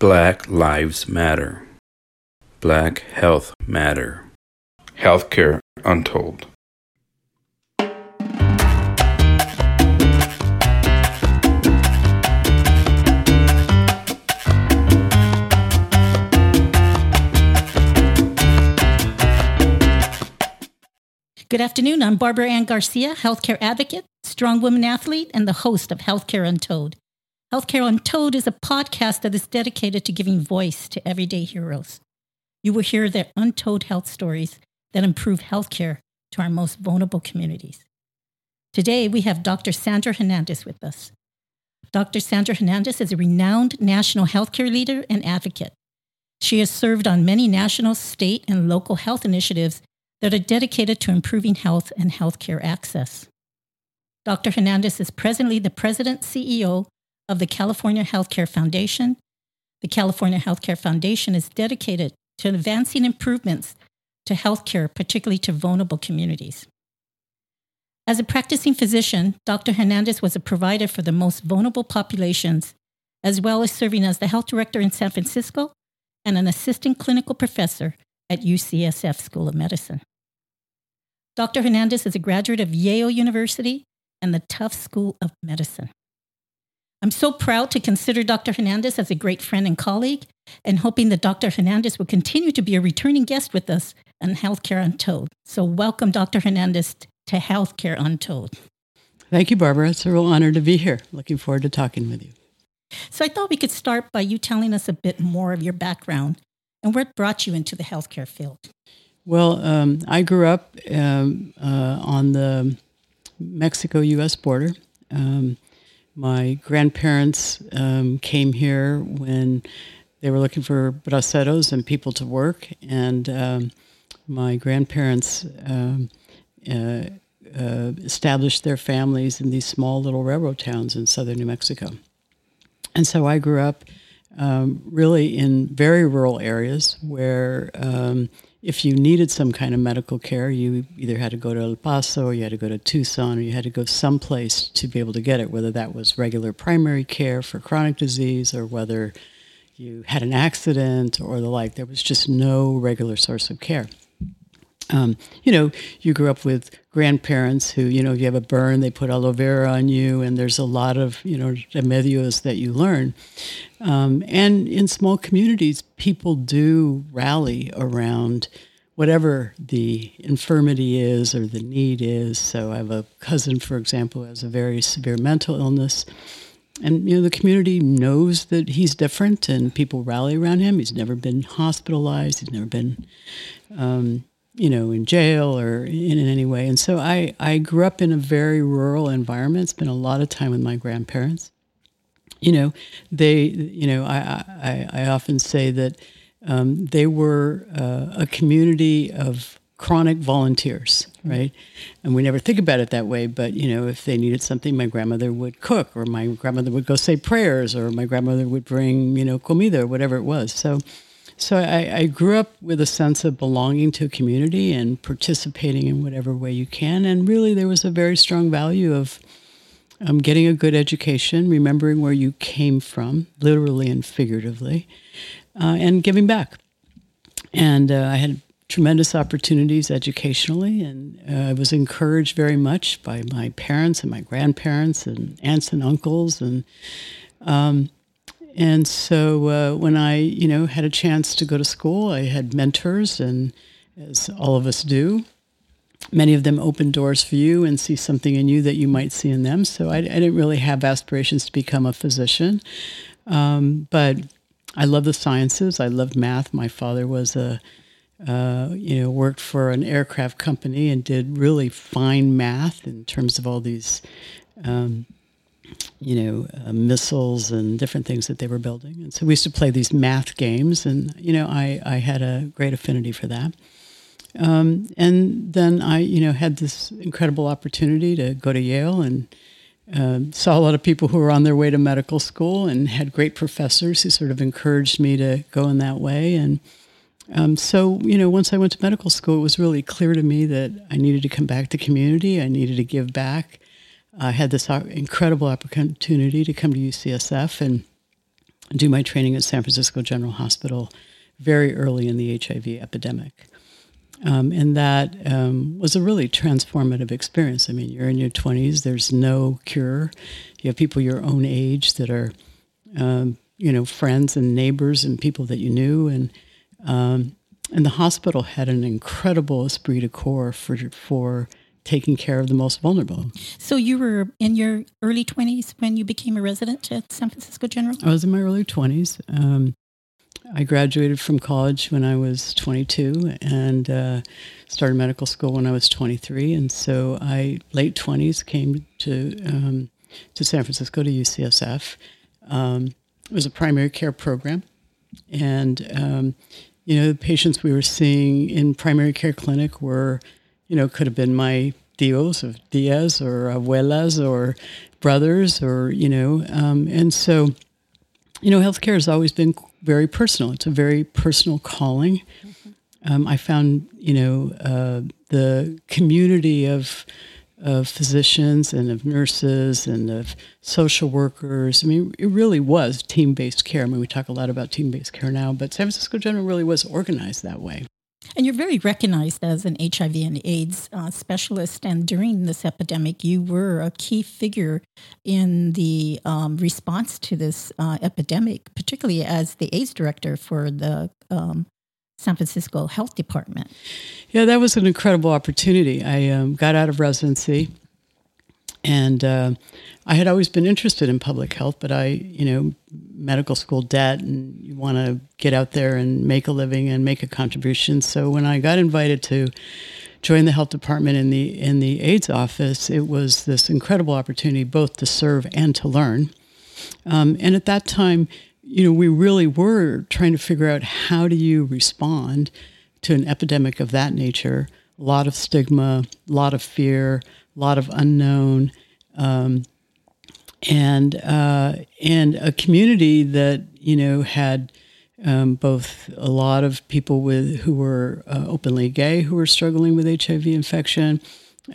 Black Lives Matter. Black Health Matter. Healthcare Untold. Good afternoon. I'm Barbara Ann Garcia, healthcare advocate, strong woman athlete, and the host of Healthcare Untold. Healthcare Untold is a podcast that is dedicated to giving voice to everyday heroes. You will hear their untold health stories that improve healthcare to our most vulnerable communities. Today, we have Dr. Sandra Hernandez with us. Dr. Sandra Hernandez is a renowned national healthcare leader and advocate. She has served on many national, state, and local health initiatives that are dedicated to improving health and healthcare access. Dr. Hernandez is presently the president CEO of the California Healthcare Foundation. The California Healthcare Foundation is dedicated to advancing improvements to healthcare, particularly to vulnerable communities. As a practicing physician, Dr. Hernandez was a provider for the most vulnerable populations, as well as serving as the health director in San Francisco and an assistant clinical professor at UCSF School of Medicine. Dr. Hernandez is a graduate of Yale University and the Tufts School of Medicine. I'm so proud to consider Dr. Hernandez as a great friend and colleague, and hoping that Dr. Hernandez will continue to be a returning guest with us on Healthcare Untold. So, welcome, Dr. Hernandez, to Healthcare Untold. Thank you, Barbara. It's a real honor to be here. Looking forward to talking with you. So, I thought we could start by you telling us a bit more of your background and what brought you into the healthcare field. Well, um, I grew up um, uh, on the Mexico US border. Um, my grandparents um, came here when they were looking for braceros and people to work, and um, my grandparents um, uh, uh, established their families in these small little railroad towns in southern New Mexico. And so I grew up um, really in very rural areas where um, if you needed some kind of medical care, you either had to go to El Paso, or you had to go to Tucson, or you had to go someplace to be able to get it, whether that was regular primary care for chronic disease or whether you had an accident or the like. There was just no regular source of care. Um, you know, you grew up with grandparents who, you know, if you have a burn, they put aloe vera on you, and there's a lot of, you know, remedios that you learn. Um, and in small communities, people do rally around whatever the infirmity is or the need is. So I have a cousin, for example, who has a very severe mental illness. And you know the community knows that he's different, and people rally around him. He's never been hospitalized. He's never been um, you know, in jail or in, in, any way. And so I, I grew up in a very rural environment, spent a lot of time with my grandparents. You know, they, you know, I, I, I often say that um, they were uh, a community of chronic volunteers, right? And we never think about it that way, but you know, if they needed something, my grandmother would cook, or my grandmother would go say prayers, or my grandmother would bring, you know, comida, or whatever it was. So so I, I, grew up with a sense of belonging to a community and participating in whatever way you can. And really, there was a very strong value of um, getting a good education, remembering where you came from, literally and figuratively, uh, and giving back. And uh, I had tremendous opportunities educationally, and uh, I was encouraged very much by my parents and my grandparents and aunts and uncles, and um, and so uh, when I, you know, had a chance to go to school, I had mentors, and as all of us do, many of them open doors for you and see something in you that you might see in them. So I, I didn't really have aspirations to become a physician, um, but I love the sciences. I loved math. My father was a uh, you know, worked for an aircraft company and did really fine math in terms of all these um, you know, uh, missiles and different things that they were building. And so we used to play these math games, and you know, I I had a great affinity for that. Um, and then I, you know, had this incredible opportunity to go to Yale and uh, saw a lot of people who were on their way to medical school and had great professors who sort of encouraged me to go in that way. And um, so, you know, once I went to medical school, it was really clear to me that I needed to come back to community. I needed to give back. I had this incredible opportunity to come to UCSF, and do my training at San Francisco General Hospital very early in the HIV epidemic. Um, and that um, was a really transformative experience. I mean, you're in your 20s, there's no cure. You have people your own age that are, um, you know, friends and neighbors and people that you knew. And, um, and the hospital had an incredible esprit de corps for, for taking care of the most vulnerable. So you were in your early 20s when you became a resident at San Francisco General? I was in my early 20s. Um, I graduated from college when I was 22 and uh, started medical school when I was 23. And so I, late 20s, came to, um, to San Francisco to UCSF. Um, it was a primary care program. And, um, you know, the patients we were seeing in primary care clinic were you know, could have been my tios of Diaz or abuelas or brothers or, you know, um, and so, you know, healthcare has always been very personal. It's a very personal calling. Um, I found, you know, uh, the community of, of physicians and of nurses and of social workers. I mean, it really was team based care. I mean, we talk a lot about team based care now, but San Francisco General really was organized that way. And you're very recognized as an HIV and AIDS uh, specialist. And during this epidemic, you were a key figure in the um, response to this uh, epidemic, particularly as the AIDS director for the um, San Francisco Health Department. Yeah, that was an incredible opportunity. I um, got out of residency and uh, I had always been interested in public health, but I, you know, medical school debt and you want to get out there and make a living and make a contribution. So when I got invited to join the health department in the in the AIDS office, it was this incredible opportunity both to serve and to learn. Um, and at that time, you know, we really were trying to figure out how do you respond to an epidemic of that nature. A lot of stigma, a lot of fear, a lot of unknown, um, and uh, and a community that you know had um, both a lot of people with who were uh, openly gay who were struggling with HIV infection.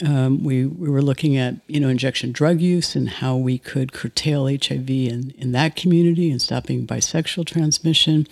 Um, we, we were looking at you know injection drug use and how we could curtail HIV in, in that community and stopping bisexual transmission.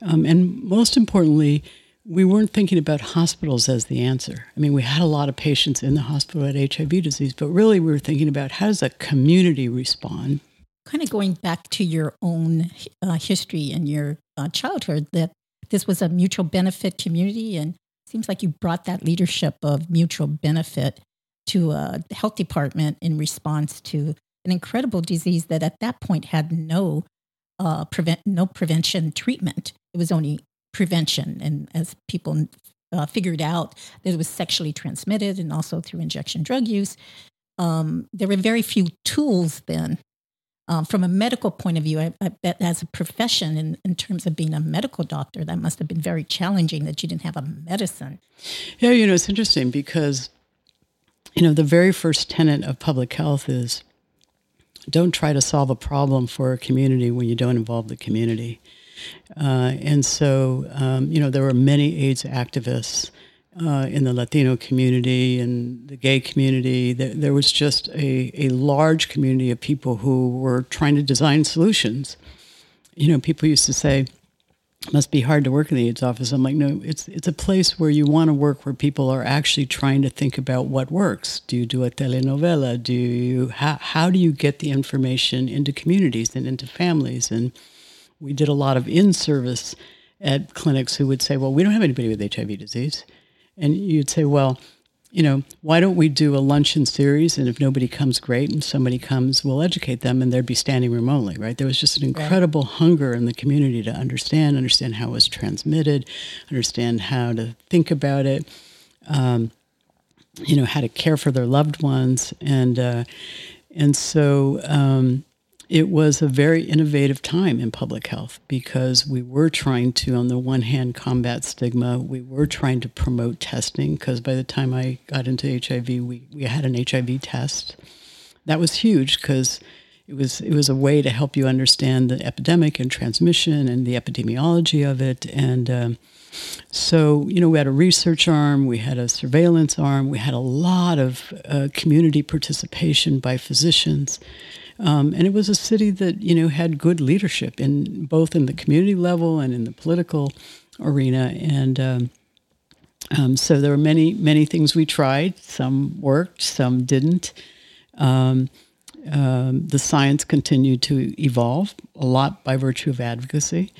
Um, and most importantly, we weren't thinking about hospitals as the answer. I mean, we had a lot of patients in the hospital at HIV disease, but really we were thinking about how does a community respond? Kind of going back to your own uh, history and your uh, childhood, that this was a mutual benefit community, and seems like you brought that leadership of mutual benefit to a health department in response to an incredible disease that at that point had no uh, prevent no prevention treatment. It was only prevention. And as people uh, figured out that it was sexually transmitted and also through injection drug use, um, there were very few tools then. Um, from a medical point of view, I, I bet as a profession, in, in terms of being a medical doctor, that must have been very challenging that you didn't have a medicine. Yeah, you know, it's interesting because, you know, the very first tenet of public health is don't try to solve a problem for a community when you don't involve the community. Uh, and so, um, you know, there were many AIDS activists uh, in the Latino community and the gay community. There, there, was just a, a large community of people who were trying to design solutions. You know, people used to say, must be hard to work in the AIDS office. I'm like, no, it's it's a place where you want to work where people are actually trying to think about what works. Do you do a telenovela? Do you how how do you get the information into communities and into families and we did a lot of in service at clinics who would say, Well, we don't have anybody with HIV disease. And you'd say, Well, you know, why don't we do a luncheon series? And if nobody comes, great. And somebody comes, we'll educate them, and they'd be standing room only, right? There was just an incredible right. hunger in the community to understand, understand how it was transmitted, understand how to think about it, um, you know, how to care for their loved ones, and uh, and so um, it was a very innovative time in public health because we were trying to, on the one hand, combat stigma. We were trying to promote testing because by the time I got into HIV, we, we had an HIV test. That was huge because it was it was a way to help you understand the epidemic and transmission and the epidemiology of it. And um, so, you know, we had a research arm, we had a surveillance arm, we had a lot of uh, community participation by physicians. Um, and it was a city that you know had good leadership in both in the community level and in the political arena. And um, um, so there were many many things we tried. Some worked, some didn't. Um, um, the science continued to evolve a lot by virtue of advocacy.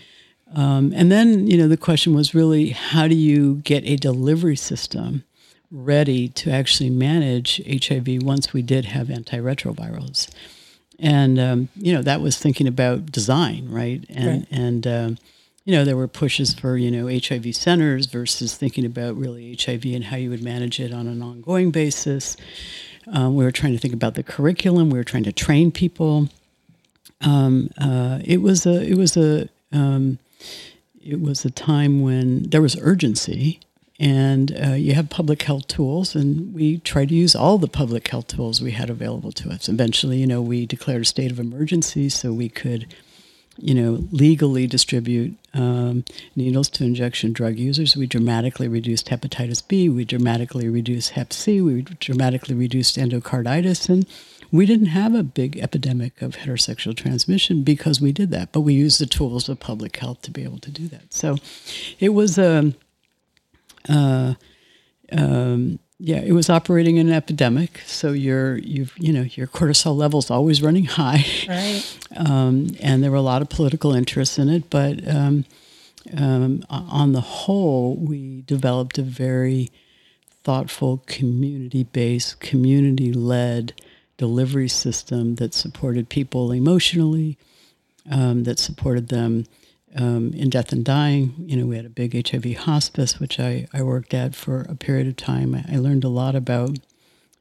Um, and then, you know, the question was really how do you get a delivery system ready to actually manage HIV once we did have antiretrovirals? And, um, you know, that was thinking about design, right? And, right. and um, you know, there were pushes for, you know, HIV centers versus thinking about really HIV and how you would manage it on an ongoing basis. Um, we were trying to think about the curriculum. We were trying to train people. Um, uh, it was a it was a um, it was a time when there was urgency, and uh, you have public health tools, and we tried to use all the public health tools we had available to us. Eventually, you know, we declared a state of emergency so we could you know, legally distribute um, needles to injection drug users. We dramatically reduced hepatitis B. We dramatically reduced Hep C. We dramatically reduced endocarditis. And we didn't have a big epidemic of heterosexual transmission because we did that. But we used the tools of public health to be able to do that. So it was a. Uh, um, yeah, it was operating in an epidemic, so your you you know your cortisol levels always running high, right? Um, and there were a lot of political interests in it, but um, um, on the whole, we developed a very thoughtful, community-based, community-led delivery system that supported people emotionally, um, that supported them um, in death and dying. You know, we had a big HIV hospice, which I, I worked at for a period of time. I, I learned a lot about,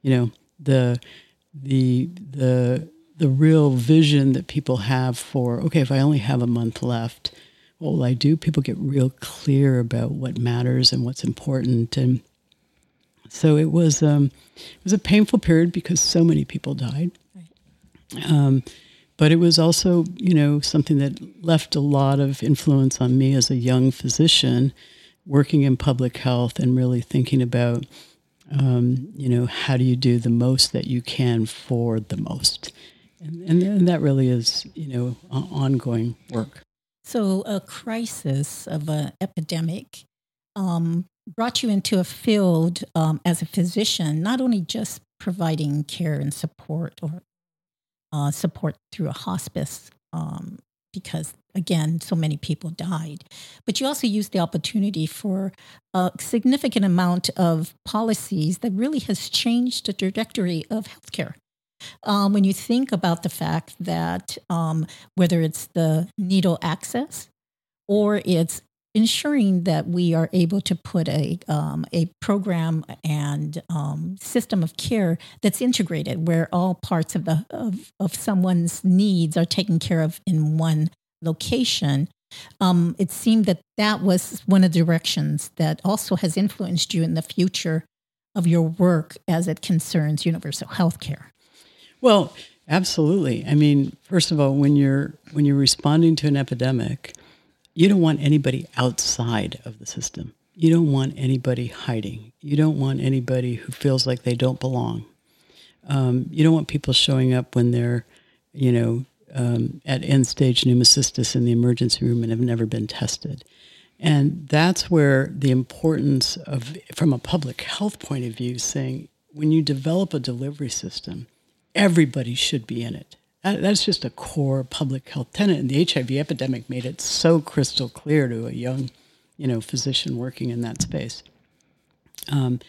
you know, the the the the real vision that people have for okay, if I only have a month left, what will I do? People get real clear about what matters and what's important, and so it was um, it was a painful period because so many people died. Right. Um, but it was also, you know, something that left a lot of influence on me as a young physician working in public health and really thinking about, um, you know, how do you do the most that you can for the most? And, and, and that really is, you know, ongoing work. So a crisis of an epidemic um, brought you into a field um, as a physician, not only just providing care and support or uh, support through a hospice um, because, again, so many people died. But you also used the opportunity for a significant amount of policies that really has changed the trajectory of healthcare. Um, when you think about the fact that um, whether it's the needle access or it's ensuring that we are able to put a um, a program and um, system of care that's integrated, where all parts of the of, of someone's needs are taken care of in one location. Um, it seemed that that was one of the directions that also has influenced you in the future of your work as it concerns universal health care. Well, absolutely. I mean, first of all, when you're when you're responding to an epidemic, you don't want anybody outside of the system. You don't want anybody hiding. You don't want anybody who feels like they don't belong. Um, you don't want people showing up when they're, you know, um, at end stage pneumocystis in the emergency room and have never been tested. And that's where the importance of, from a public health point of view, saying when you develop a delivery system, everybody should be in it. That, that's just a core public health tenet. And the HIV epidemic made it so crystal clear to a young, you know, physician working in that space. Um,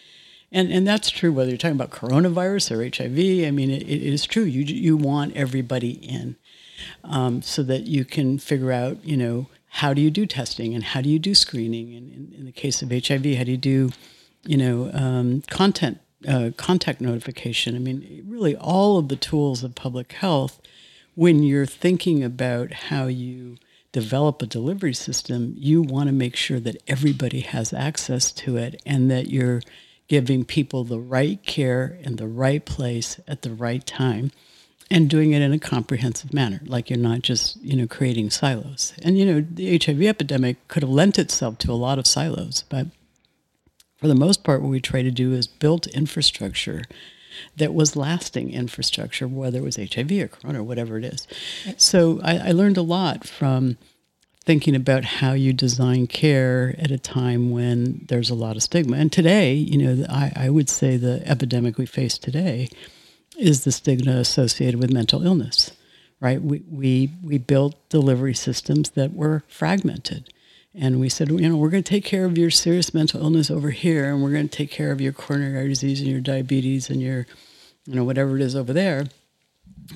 and, and that's true whether you're talking about coronavirus or HIV. I mean, it, it is true. You, you want everybody in um, so that you can figure out, you know, how do you do testing and how do you do screening? And in, in the case of HIV, how do you do, you know, um, content uh, contact notification. I mean, really, all of the tools of public health, when you're thinking about how you develop a delivery system, you want to make sure that everybody has access to it and that you're giving people the right care in the right place at the right time and doing it in a comprehensive manner like you're not just you know creating silos and you know the hiv epidemic could have lent itself to a lot of silos but for the most part, what we try to do is build infrastructure that was lasting infrastructure, whether it was HIV or Corona or whatever it is. So I, I learned a lot from thinking about how you design care at a time when there's a lot of stigma. And today, you know, I, I would say the epidemic we face today is the stigma associated with mental illness, right? We, we, we built delivery systems that were fragmented. And we said, you know, we're going to take care of your serious mental illness over here, and we're going to take care of your coronary disease and your diabetes and your, you know, whatever it is over there.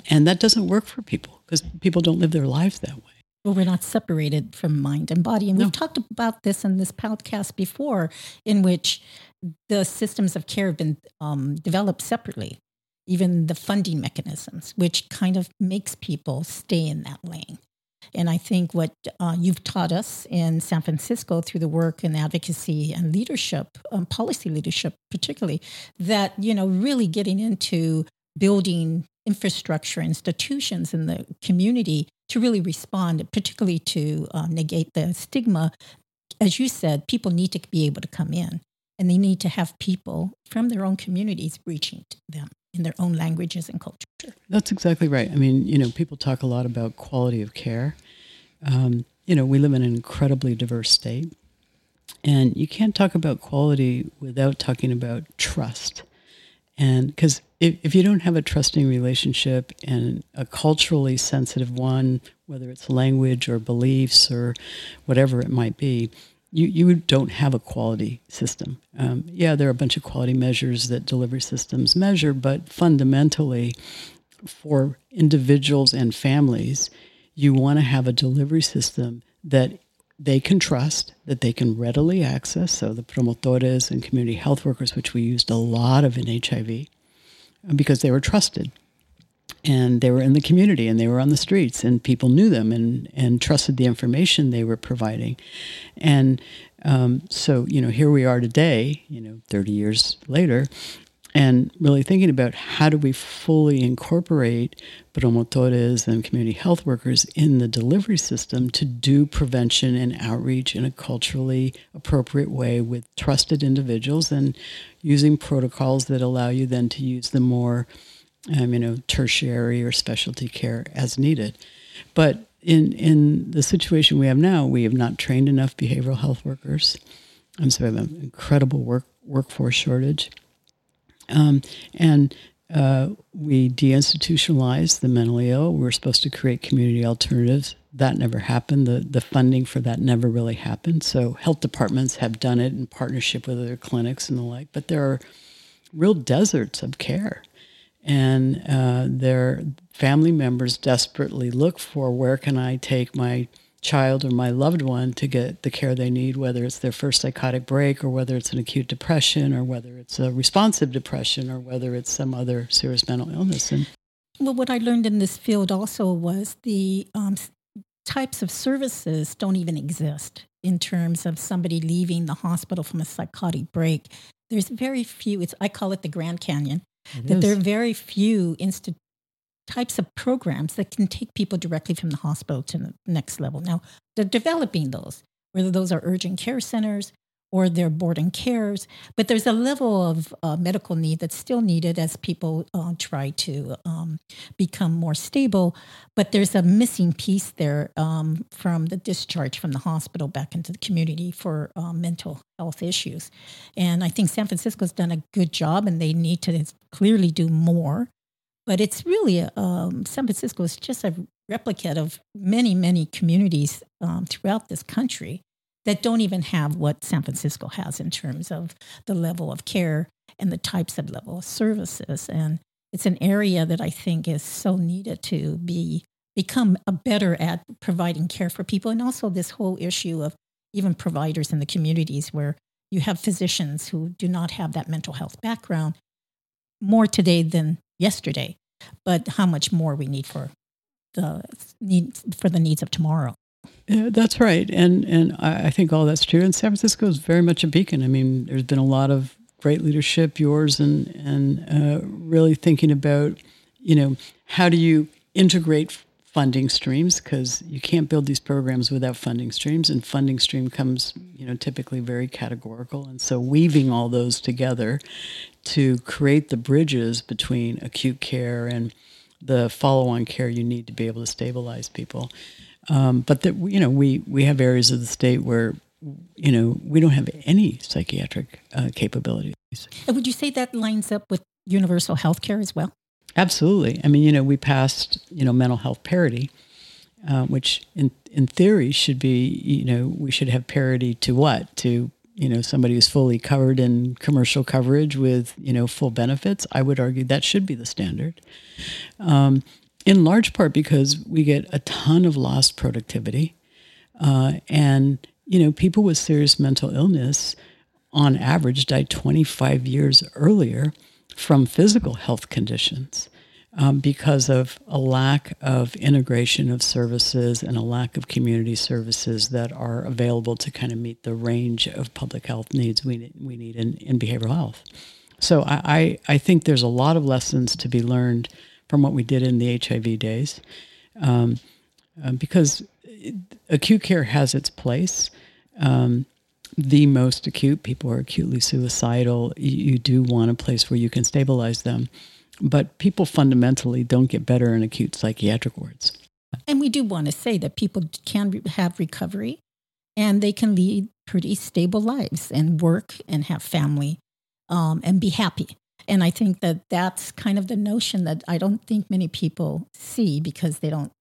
And that doesn't work for people because people don't live their lives that way. Well, we're not separated from mind and body. And no. we've talked about this in this podcast before, in which the systems of care have been um, developed separately, even the funding mechanisms, which kind of makes people stay in that lane. And I think what uh, you've taught us in San Francisco through the work and advocacy and leadership, um, policy leadership particularly, that, you know, really getting into building infrastructure institutions in the community to really respond, particularly to uh, negate the stigma. As you said, people need to be able to come in and they need to have people from their own communities reaching to them in their own languages and culture. That's exactly right. I mean, you know, people talk a lot about quality of care. Um, you know, we live in an incredibly diverse state, and you can't talk about quality without talking about trust. And because if, if you don't have a trusting relationship and a culturally sensitive one, whether it's language or beliefs or whatever it might be, you, you don't have a quality system. Um, yeah, there are a bunch of quality measures that delivery systems measure, but fundamentally, for individuals and families, you want to have a delivery system that they can trust, that they can readily access. So the promotores and community health workers, which we used a lot of in HIV, because they were trusted. And they were in the community and they were on the streets and people knew them and, and trusted the information they were providing. And um, so, you know, here we are today, you know, 30 years later, and really thinking about how do we fully incorporate promotores and community health workers in the delivery system to do prevention and outreach in a culturally appropriate way with trusted individuals and using protocols that allow you then to use the more um, you know tertiary or specialty care as needed but in in the situation we have now we have not trained enough behavioral health workers I'm sorry, an incredible work workforce shortage um, and uh, we deinstitutionalized the mentally ill. We were supposed to create community alternatives. That never happened. The, the funding for that never really happened. So health departments have done it in partnership with other clinics and the like. But there are real deserts of care. And uh, their family members desperately look for where can I take my child or my loved one to get the care they need, whether it's their first psychotic break or whether it's an acute depression or whether it's a responsive depression or whether it's some other serious mental illness. And well, what I learned in this field also was the um, types of services don't even exist in terms of somebody leaving the hospital from a psychotic break. There's very few. It's I call it the Grand Canyon. It that is. there are very few institutions types of programs that can take people directly from the hospital to the next level. Now, they're developing those, whether those are urgent care centers or they're boarding cares, but there's a level of uh, medical need that's still needed as people uh, try to um, become more stable. But there's a missing piece there um, from the discharge from the hospital back into the community for uh, mental health issues. And I think San Francisco's done a good job, and they need to clearly do more but it's really um, San Francisco is just a replicate of many, many communities um, throughout this country that don't even have what San Francisco has in terms of the level of care and the types of level of services. And it's an area that I think is so needed to be become a better at providing care for people, and also this whole issue of even providers in the communities where you have physicians who do not have that mental health background more today than yesterday, but how much more we need for the needs for the needs of tomorrow. Yeah, that's right, and and I, think all that's true. And San Francisco is very much a beacon. I mean, there's been a lot of great leadership, yours, and and uh, really thinking about, you know, how do you integrate funding streams because you can't build these programs without funding streams and funding stream comes you know typically very categorical and so weaving all those together to create the bridges between acute care and the follow-on care you need to be able to stabilize people um, but that you know we we have areas of the state where you know we don't have any psychiatric uh, capabilities and would you say that lines up with universal health care as well Absolutely. I mean, you know, we passed, you know, mental health parity, uh, which in in theory should be, you know, we should have parity to what? To you know, somebody who's fully covered in commercial coverage with you know full benefits. I would argue that should be the standard. Um, in large part because we get a ton of lost productivity, uh, and you know, people with serious mental illness, on average, die 25 years earlier from physical health conditions um, because of a lack of integration of services and a lack of community services that are available to kind of meet the range of public health needs we, we need in, in behavioral health. So I, I, I think there's a lot of lessons to be learned from what we did in the HIV days um, uh, because acute care has its place. Um, the most acute, people are acutely suicidal, you, you do want a place where you can stabilize them. But people fundamentally don't get better in acute psychiatric wards. And we do want to say that people can have recovery and they can lead pretty stable lives and work and have family um, and be happy. And I think that that's kind of the notion that I don't think many people see because they don't,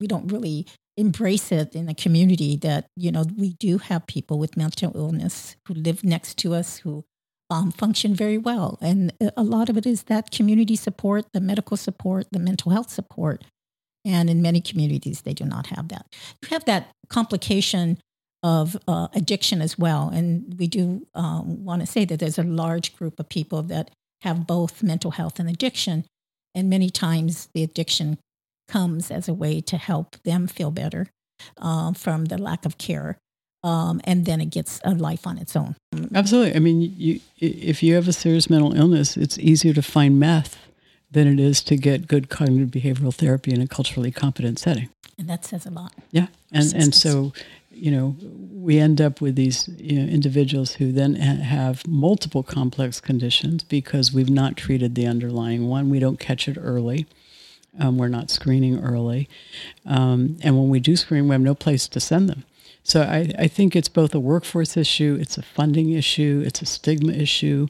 we don't really embrace it in the community that you know we do have people with mental illness who live next to us who um, function very well. And a lot of it is that community support the medical support the mental health support. And in many communities they do not have that. You have that complication of uh, addiction as well. And we do um, want to say that there's a large group of people that have both mental health and addiction and many times the addiction comes as a way to help them feel better uh, from the lack of care. Um, and then it gets a life on its own. Absolutely. I mean, you, if you have a serious mental illness, it's easier to find meth than it is to get good cognitive behavioral therapy in a culturally competent setting. And that says a lot. Yeah. And, and so, you know, we end up with these you know, individuals who then have multiple complex conditions because we've not treated the underlying one. We don't catch it early. Um, we're not screening early. Um, and when we do screen, we have no place to send them. So I, I, think it's both a workforce issue, it's a funding issue, it's a stigma issue.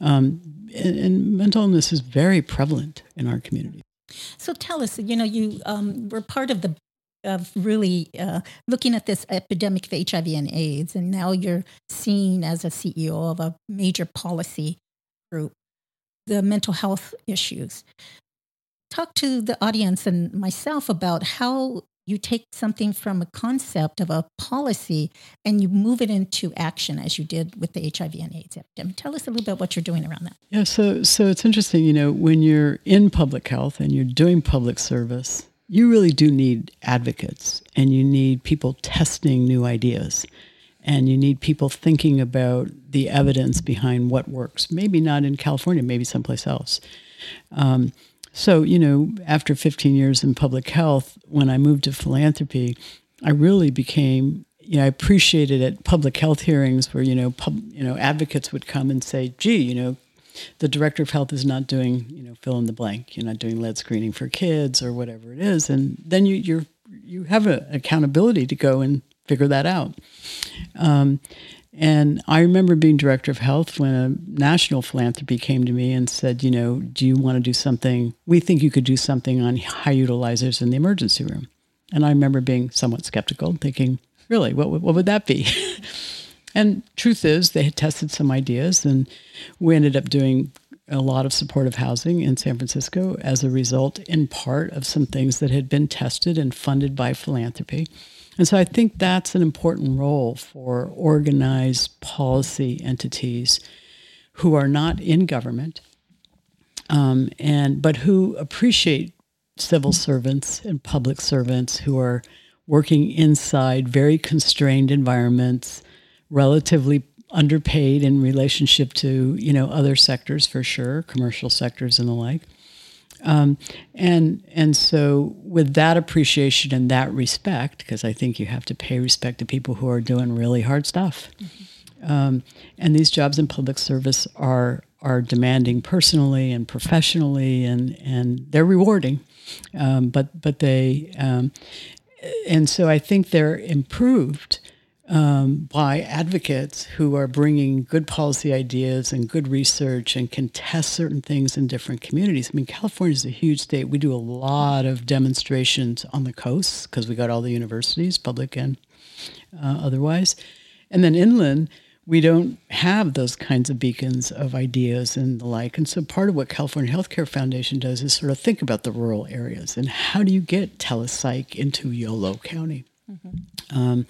Um, and, and, mental illness is very prevalent in our community. So tell us, you know, you um, were part of the of really uh, looking at this epidemic of HIV and AIDS, and now you're seen as a CEO of a major policy group, the mental health issues talk to the audience and myself about how you take something from a concept of a policy and you move it into action as you did with the HIV and AIDS epidemic. Tell us a little bit what you're doing around that. Yeah, so so it's interesting, you know, when you're in public health and you're doing public service, you really do need advocates and you need people testing new ideas and you need people thinking about the evidence behind what works. Maybe not in California, maybe someplace else. Um, so, you know, after 15 years in public health, when I moved to philanthropy, I really became, you know, I appreciated at public health hearings where, you know, pub, you know, advocates would come and say, gee, you know, the director of health is not doing, you know, fill in the blank. You're not doing lead screening for kids or whatever it is. And then you, you're, you have an accountability to go and figure that out. Um, and I remember being director of health when a national philanthropy came to me and said, you know, do you want to do something? We think you could do something on high utilizers in the emergency room. And I remember being somewhat skeptical, thinking, really, what, what would that be? and truth is, they had tested some ideas, and we ended up doing a lot of supportive housing in San Francisco as a result, in part, of some things that had been tested and funded by philanthropy. And so I think that's an important role for organized policy entities who are not in government, um, and but who appreciate civil servants and public servants who are working inside very constrained environments, relatively underpaid in relationship to you know other sectors for sure, commercial sectors and the like. Um, and and so with that appreciation and that respect, because I think you have to pay respect to people who are doing really hard stuff. Mm-hmm. Um, and these jobs in public service are are demanding personally and professionally, and and they're rewarding, um, but but they um, and so I think they're improved um, by advocates who are bringing good policy ideas and good research and can test certain things in different communities. I mean, California is a huge state. We do a lot of demonstrations on the coast because we got all the universities, public and uh, otherwise. And then inland, we don't have those kinds of beacons of ideas and the like. And so part of what California Healthcare Foundation does is sort of think about the rural areas and how do you get telepsych into Yolo County? Mm-hmm. Um,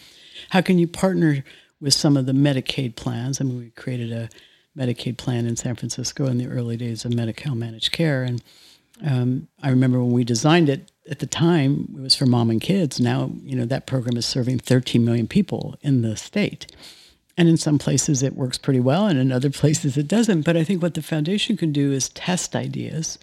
how can you partner with some of the Medicaid plans? I mean, we created a Medicaid plan in San Francisco in the early days of Medi-Cal managed care. And um, I remember when we designed it at the time, it was for mom and kids. Now, you know, that program is serving 13 million people in the state. And in some places it works pretty well, and in other places it doesn't. But I think what the foundation can do is test ideas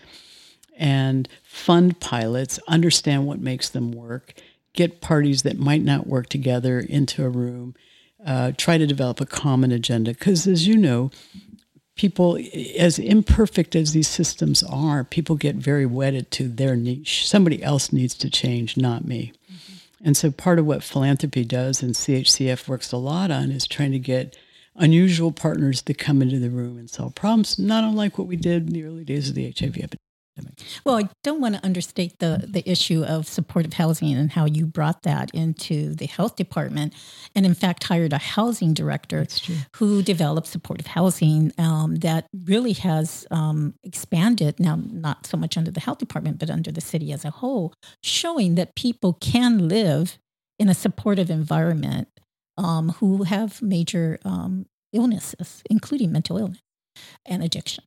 and fund pilots, understand what makes them work, get parties that might not work together into a room, uh, try to develop a common agenda. Because as you know, people, as imperfect as these systems are, people get very wedded to their niche. Somebody else needs to change, not me. And so part of what philanthropy does and CHCF works a lot on is trying to get unusual partners to come into the room and solve problems, not unlike what we did in the early days of the HIV epidemic. Well, I don't want to understate the the issue of supportive housing and how you brought that into the health department, and in fact hired a housing director who developed supportive housing um, that really has um, expanded now, not so much under the health department, but under the city as a whole, showing that people can live in a supportive environment um, who have major um, illnesses, including mental illness and addiction.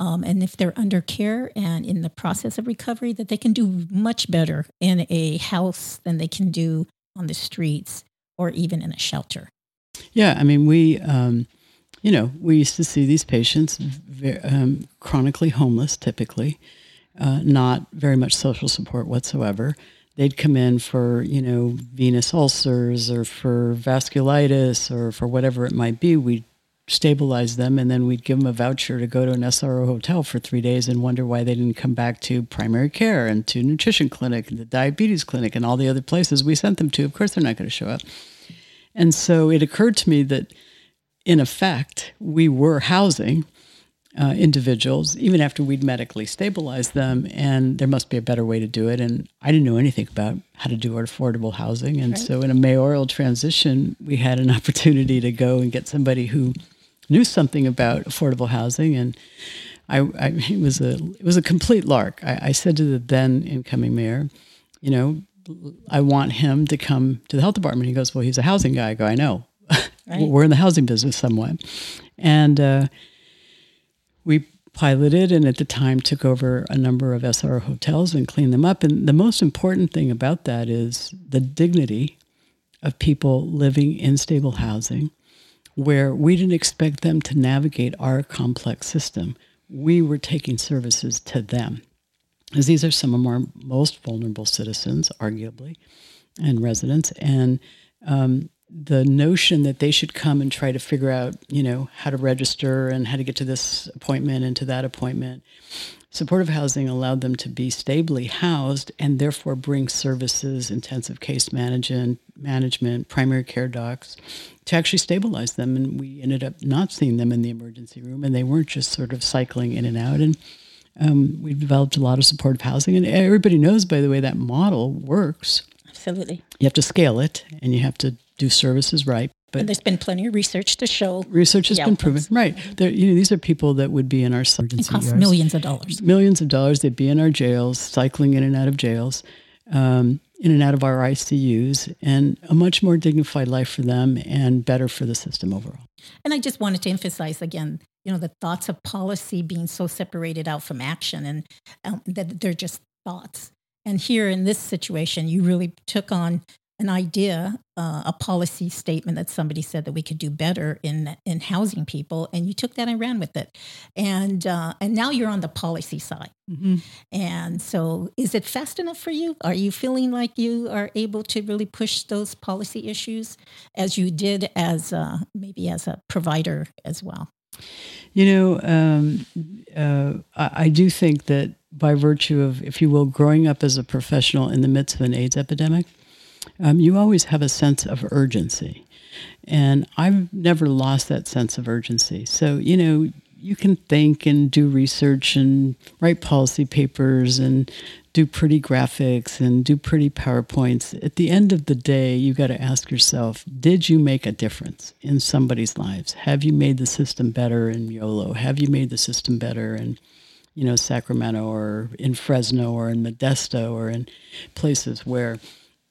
Um, and if they're under care and in the process of recovery, that they can do much better in a house than they can do on the streets or even in a shelter. Yeah, I mean, we, um, you know, we used to see these patients very, um, chronically homeless, typically, uh, not very much social support whatsoever. They'd come in for, you know, venous ulcers or for vasculitis or for whatever it might be. We'd stabilize them, and then we'd give them a voucher to go to an SRO hotel for three days and wonder why they didn't come back to primary care and to nutrition clinic and the diabetes clinic and all the other places we sent them to. Of course, they're not going to show up. And so it occurred to me that, in effect, we were housing uh, individuals even after we'd medically stabilized them, and there must be a better way to do it. And I didn't know anything about how to do affordable housing. And right. so, in a mayoral transition, we had an opportunity to go and get somebody who knew something about affordable housing, and I, I it was a it was a complete lark. I, I said to the then incoming mayor, you know, I want him to come to the health department. He goes, well, he's a housing guy. I go, I know. Right. We're in the housing business somewhat, and uh, we piloted and at the time took over a number of SR hotels and cleaned them up. And the most important thing about that is the dignity of people living in stable housing where we didn't expect them to navigate our complex system. We were taking services to them. As these are some of our most vulnerable citizens, arguably, and residents. And um, the notion that they should come and try to figure out, you know, how to register and how to get to this appointment and to that appointment. Supportive housing allowed them to be stably housed and therefore bring services, intensive case management, management, primary care docs, to actually stabilize them. And we ended up not seeing them in the emergency room, and they weren't just sort of cycling in and out. And um, we developed a lot of supportive housing, and everybody knows, by the way, that model works. Absolutely. You have to scale it, and you have to do services right. But and there's been plenty of research to show research has been proven right. you know, these are people that would be in our emergency. It costs yards. millions of dollars. Millions of dollars. They'd be in our jails, cycling in and out of jails. Um, in and out of our ICUs and a much more dignified life for them and better for the system overall. And I just wanted to emphasize again, you know, the thoughts of policy being so separated out from action and um, that they're just thoughts. And here in this situation, you really took on an idea, uh, a policy statement that somebody said that we could do better in in housing people, and you took that and ran with it, and uh, and now you're on the policy side. Mm-hmm. And so, is it fast enough for you? Are you feeling like you are able to really push those policy issues as you did as uh, maybe as a provider as well? You know, um, uh, I, I do think that by virtue of, if you will, growing up as a professional in the midst of an AIDS epidemic, um, you always have a sense of urgency. And I've never lost that sense of urgency. So, you know, you can think and do research and write policy papers and do pretty graphics and do pretty PowerPoints. At the end of the day, you got to ask yourself Did you make a difference in somebody's lives? Have you made the system better in Yolo? Have you made the system better in, you know, Sacramento or in Fresno or in Modesto or in places where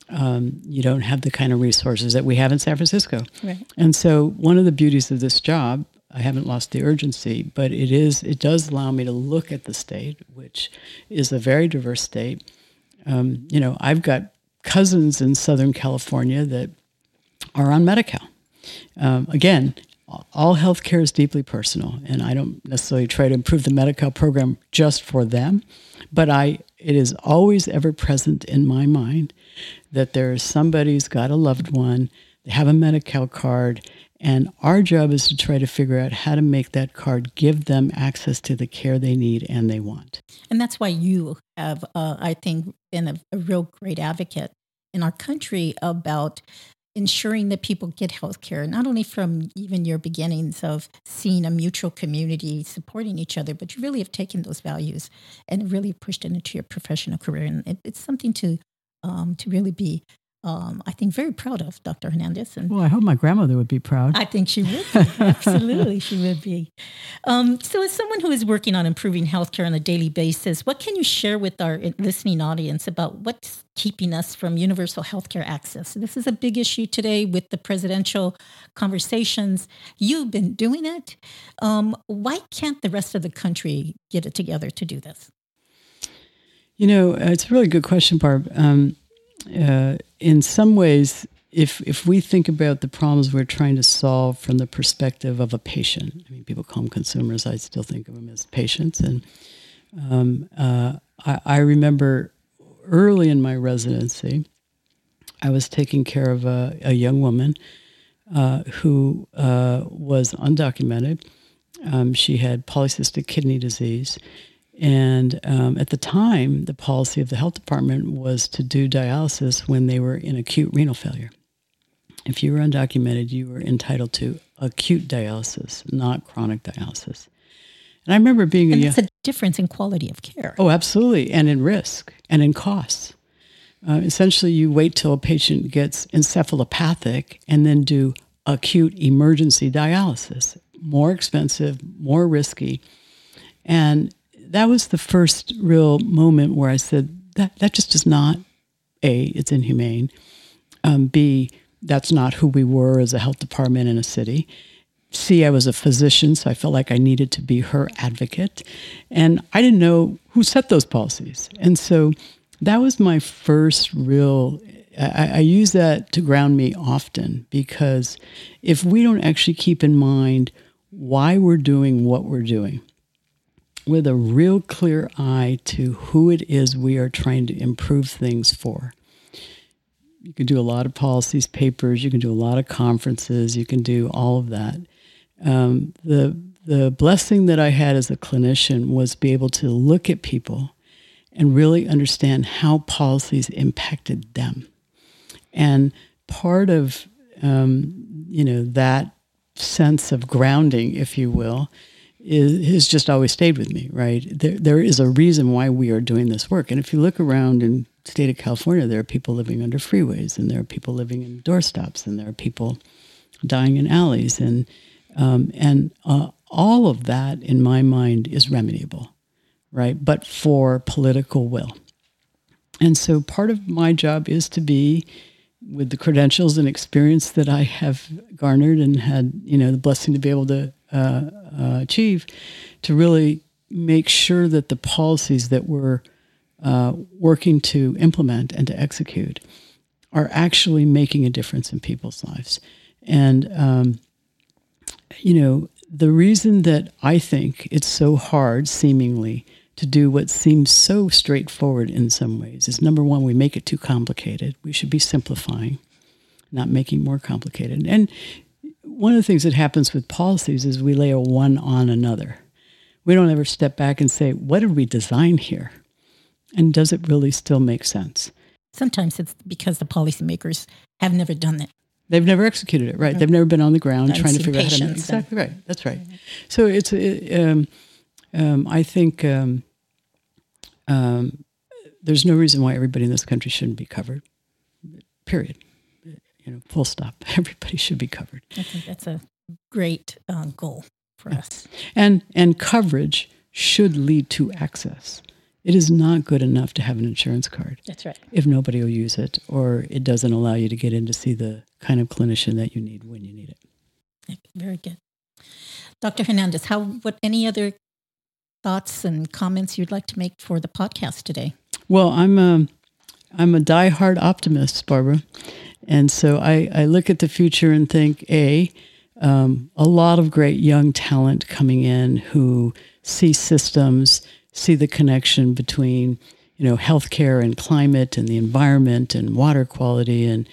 um, you don't have the kind of resources that we have in San Francisco. Right. And so, one of the beauties of this job, I haven't lost the urgency, but it is it does allow me to look at the state, which is a very diverse state. Um, you know, I've got cousins in Southern California that are on Medi-Cal. Um, again, all healthcare is deeply personal, and I don't necessarily try to improve the Medi-Cal program just for them, but I it is always ever present in my mind that there's somebody who's got a loved one, they have a Medi-Cal card, and our job is to try to figure out how to make that card give them access to the care they need and they want. And that's why you have, uh, I think, been a, a real great advocate in our country about ensuring that people get health care, not only from even your beginnings of seeing a mutual community supporting each other, but you really have taken those values and really pushed it into your professional career. And it, it's something to um, to really be um, I think, very proud of Dr. Hernandez. And well, I hope my grandmother would be proud. I think she would be. Absolutely, she would be. Um, so, as someone who is working on improving healthcare on a daily basis, what can you share with our listening audience about what's keeping us from universal healthcare access? This is a big issue today with the presidential conversations. You've been doing it. Um, why can't the rest of the country get it together to do this? You know, it's a really good question, Barb. Um, uh, in some ways, if if we think about the problems we're trying to solve from the perspective of a patient, I mean, people call them consumers. I still think of them as patients. And um, uh, I, I, remember early in my residency, I was taking care of a, a young woman uh, who uh, was undocumented. Um, she had polycystic kidney disease, and um, at the time, the policy of the health department was to do dialysis when they were in acute renal failure. If you were undocumented, you were entitled to acute dialysis, not chronic dialysis. And I remember being and a, it's a difference in quality of care. Oh, absolutely, and in risk and in costs. Uh, essentially, you wait till a patient gets encephalopathic and then do acute emergency dialysis. More expensive, more risky. And that was the first real moment where I said that that just is not a it's inhumane. Um, B that's not who we were as a health department in a city. C I was a physician, so I felt like I needed to be her advocate, and I didn't know who set those policies, and so that was my first real. I, I use that to ground me often because if we don't actually keep in mind why we're doing what we're doing, with a real clear eye to who it is we are trying to improve things for. You can do a lot of policies, papers, you can do a lot of conferences, you can do all of that. Um, the, the blessing that I had as a clinician was be able to look at people and really understand how policies impacted them. And part of um, you know that sense of grounding, if you will, is, has just always stayed with me, right? There, there is a reason why we are doing this work. And if you look around in the state of California, there are people living under freeways, and there are people living in doorstops, and there are people dying in alleys. And, um, and uh, all of that, in my mind, is remediable, right? But for political will. And so part of my job is to be with the credentials and experience that I have garnered and had, you know, the blessing to be able to uh, uh, achieve to really make sure that the policies that we're uh, working to implement and to execute are actually making a difference in people's lives. And, um, you know, the reason that I think it's so hard, seemingly, to do what seems so straightforward in some ways is number one, we make it too complicated. We should be simplifying, not making more complicated. And one of the things that happens with policies is we layer one on another. We don't ever step back and say, what did we design here? And does it really still make sense? Sometimes it's because the policymakers have never done it. They've never executed it, right? They've never been on the ground trying to figure out how to. Patience Exactly right. That's right. So it's, it, um, um, I think um, um, there's no reason why everybody in this country shouldn't be covered. Period. You know, full stop. Everybody should be covered. I think that's a great uh, goal for us. And and coverage should lead to access. It is not good enough to have an insurance card That's right. if nobody will use it or it doesn't allow you to get in to see the kind of clinician that you need when you need it. Very good. Dr. Hernandez, how what any other thoughts and comments you'd like to make for the podcast today? Well, I'm a I'm a diehard optimist, Barbara, and so I, I look at the future and think a um, a lot of great young talent coming in who see systems, see the connection between you know healthcare and climate and the environment and water quality and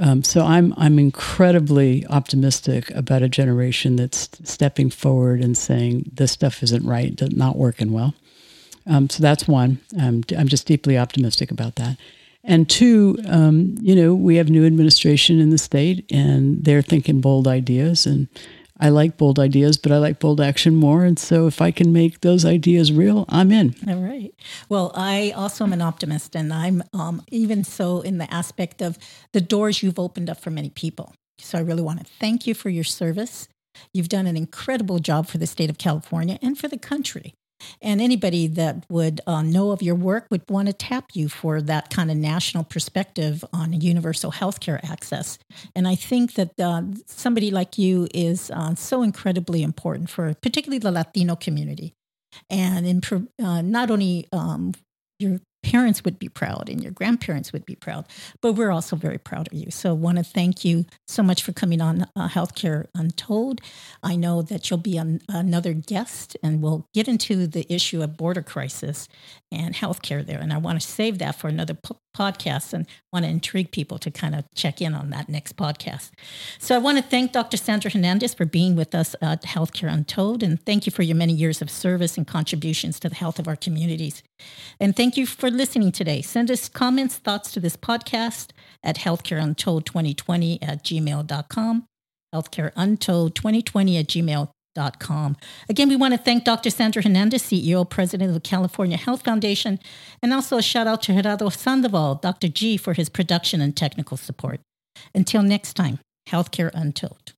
um, so I'm I'm incredibly optimistic about a generation that's stepping forward and saying this stuff isn't right, not working well. Um, so that's one. Um, I'm just deeply optimistic about that. And two, um, you know, we have new administration in the state, and they're thinking bold ideas. And I like bold ideas, but I like bold action more. And so if I can make those ideas real, I'm in. All right. Well, I also am an optimist, and I'm um, even so in the aspect of the doors you've opened up for many people. So I really want to thank you for your service. You've done an incredible job for the state of California and for the country. And anybody that would uh, know of your work would want to tap you for that kind of national perspective on universal healthcare access. And I think that uh, somebody like you is uh, so incredibly important for particularly the Latino community. And in, uh, not only um, your parents would be proud and your grandparents would be proud, but we're also very proud of you. So, I want to thank you so much for coming on uh, Healthcare Untold. I know that you'll be an, another guest, and we'll get into the issue of border crisis and healthcare there. And I want to save that for another podcast and want to intrigue people to kind of check in on that next podcast. So, I want to thank Dr. Sandra Hernandez for being with us at Healthcare Untold, and thank you for your many years of service and contributions to the health of our communities. And thank you for listening today. Send us comments, thoughts to this podcast at healthcareuntold2020 at gmail.com, healthcareuntold2020 at gmail.com. Again, we want to thank Dr. Sandra Hernandez, CEO, President of the California Health Foundation, and also a shout out to Gerardo Sandoval, Dr. G, for his production and technical support. Until next time, Healthcare Untold.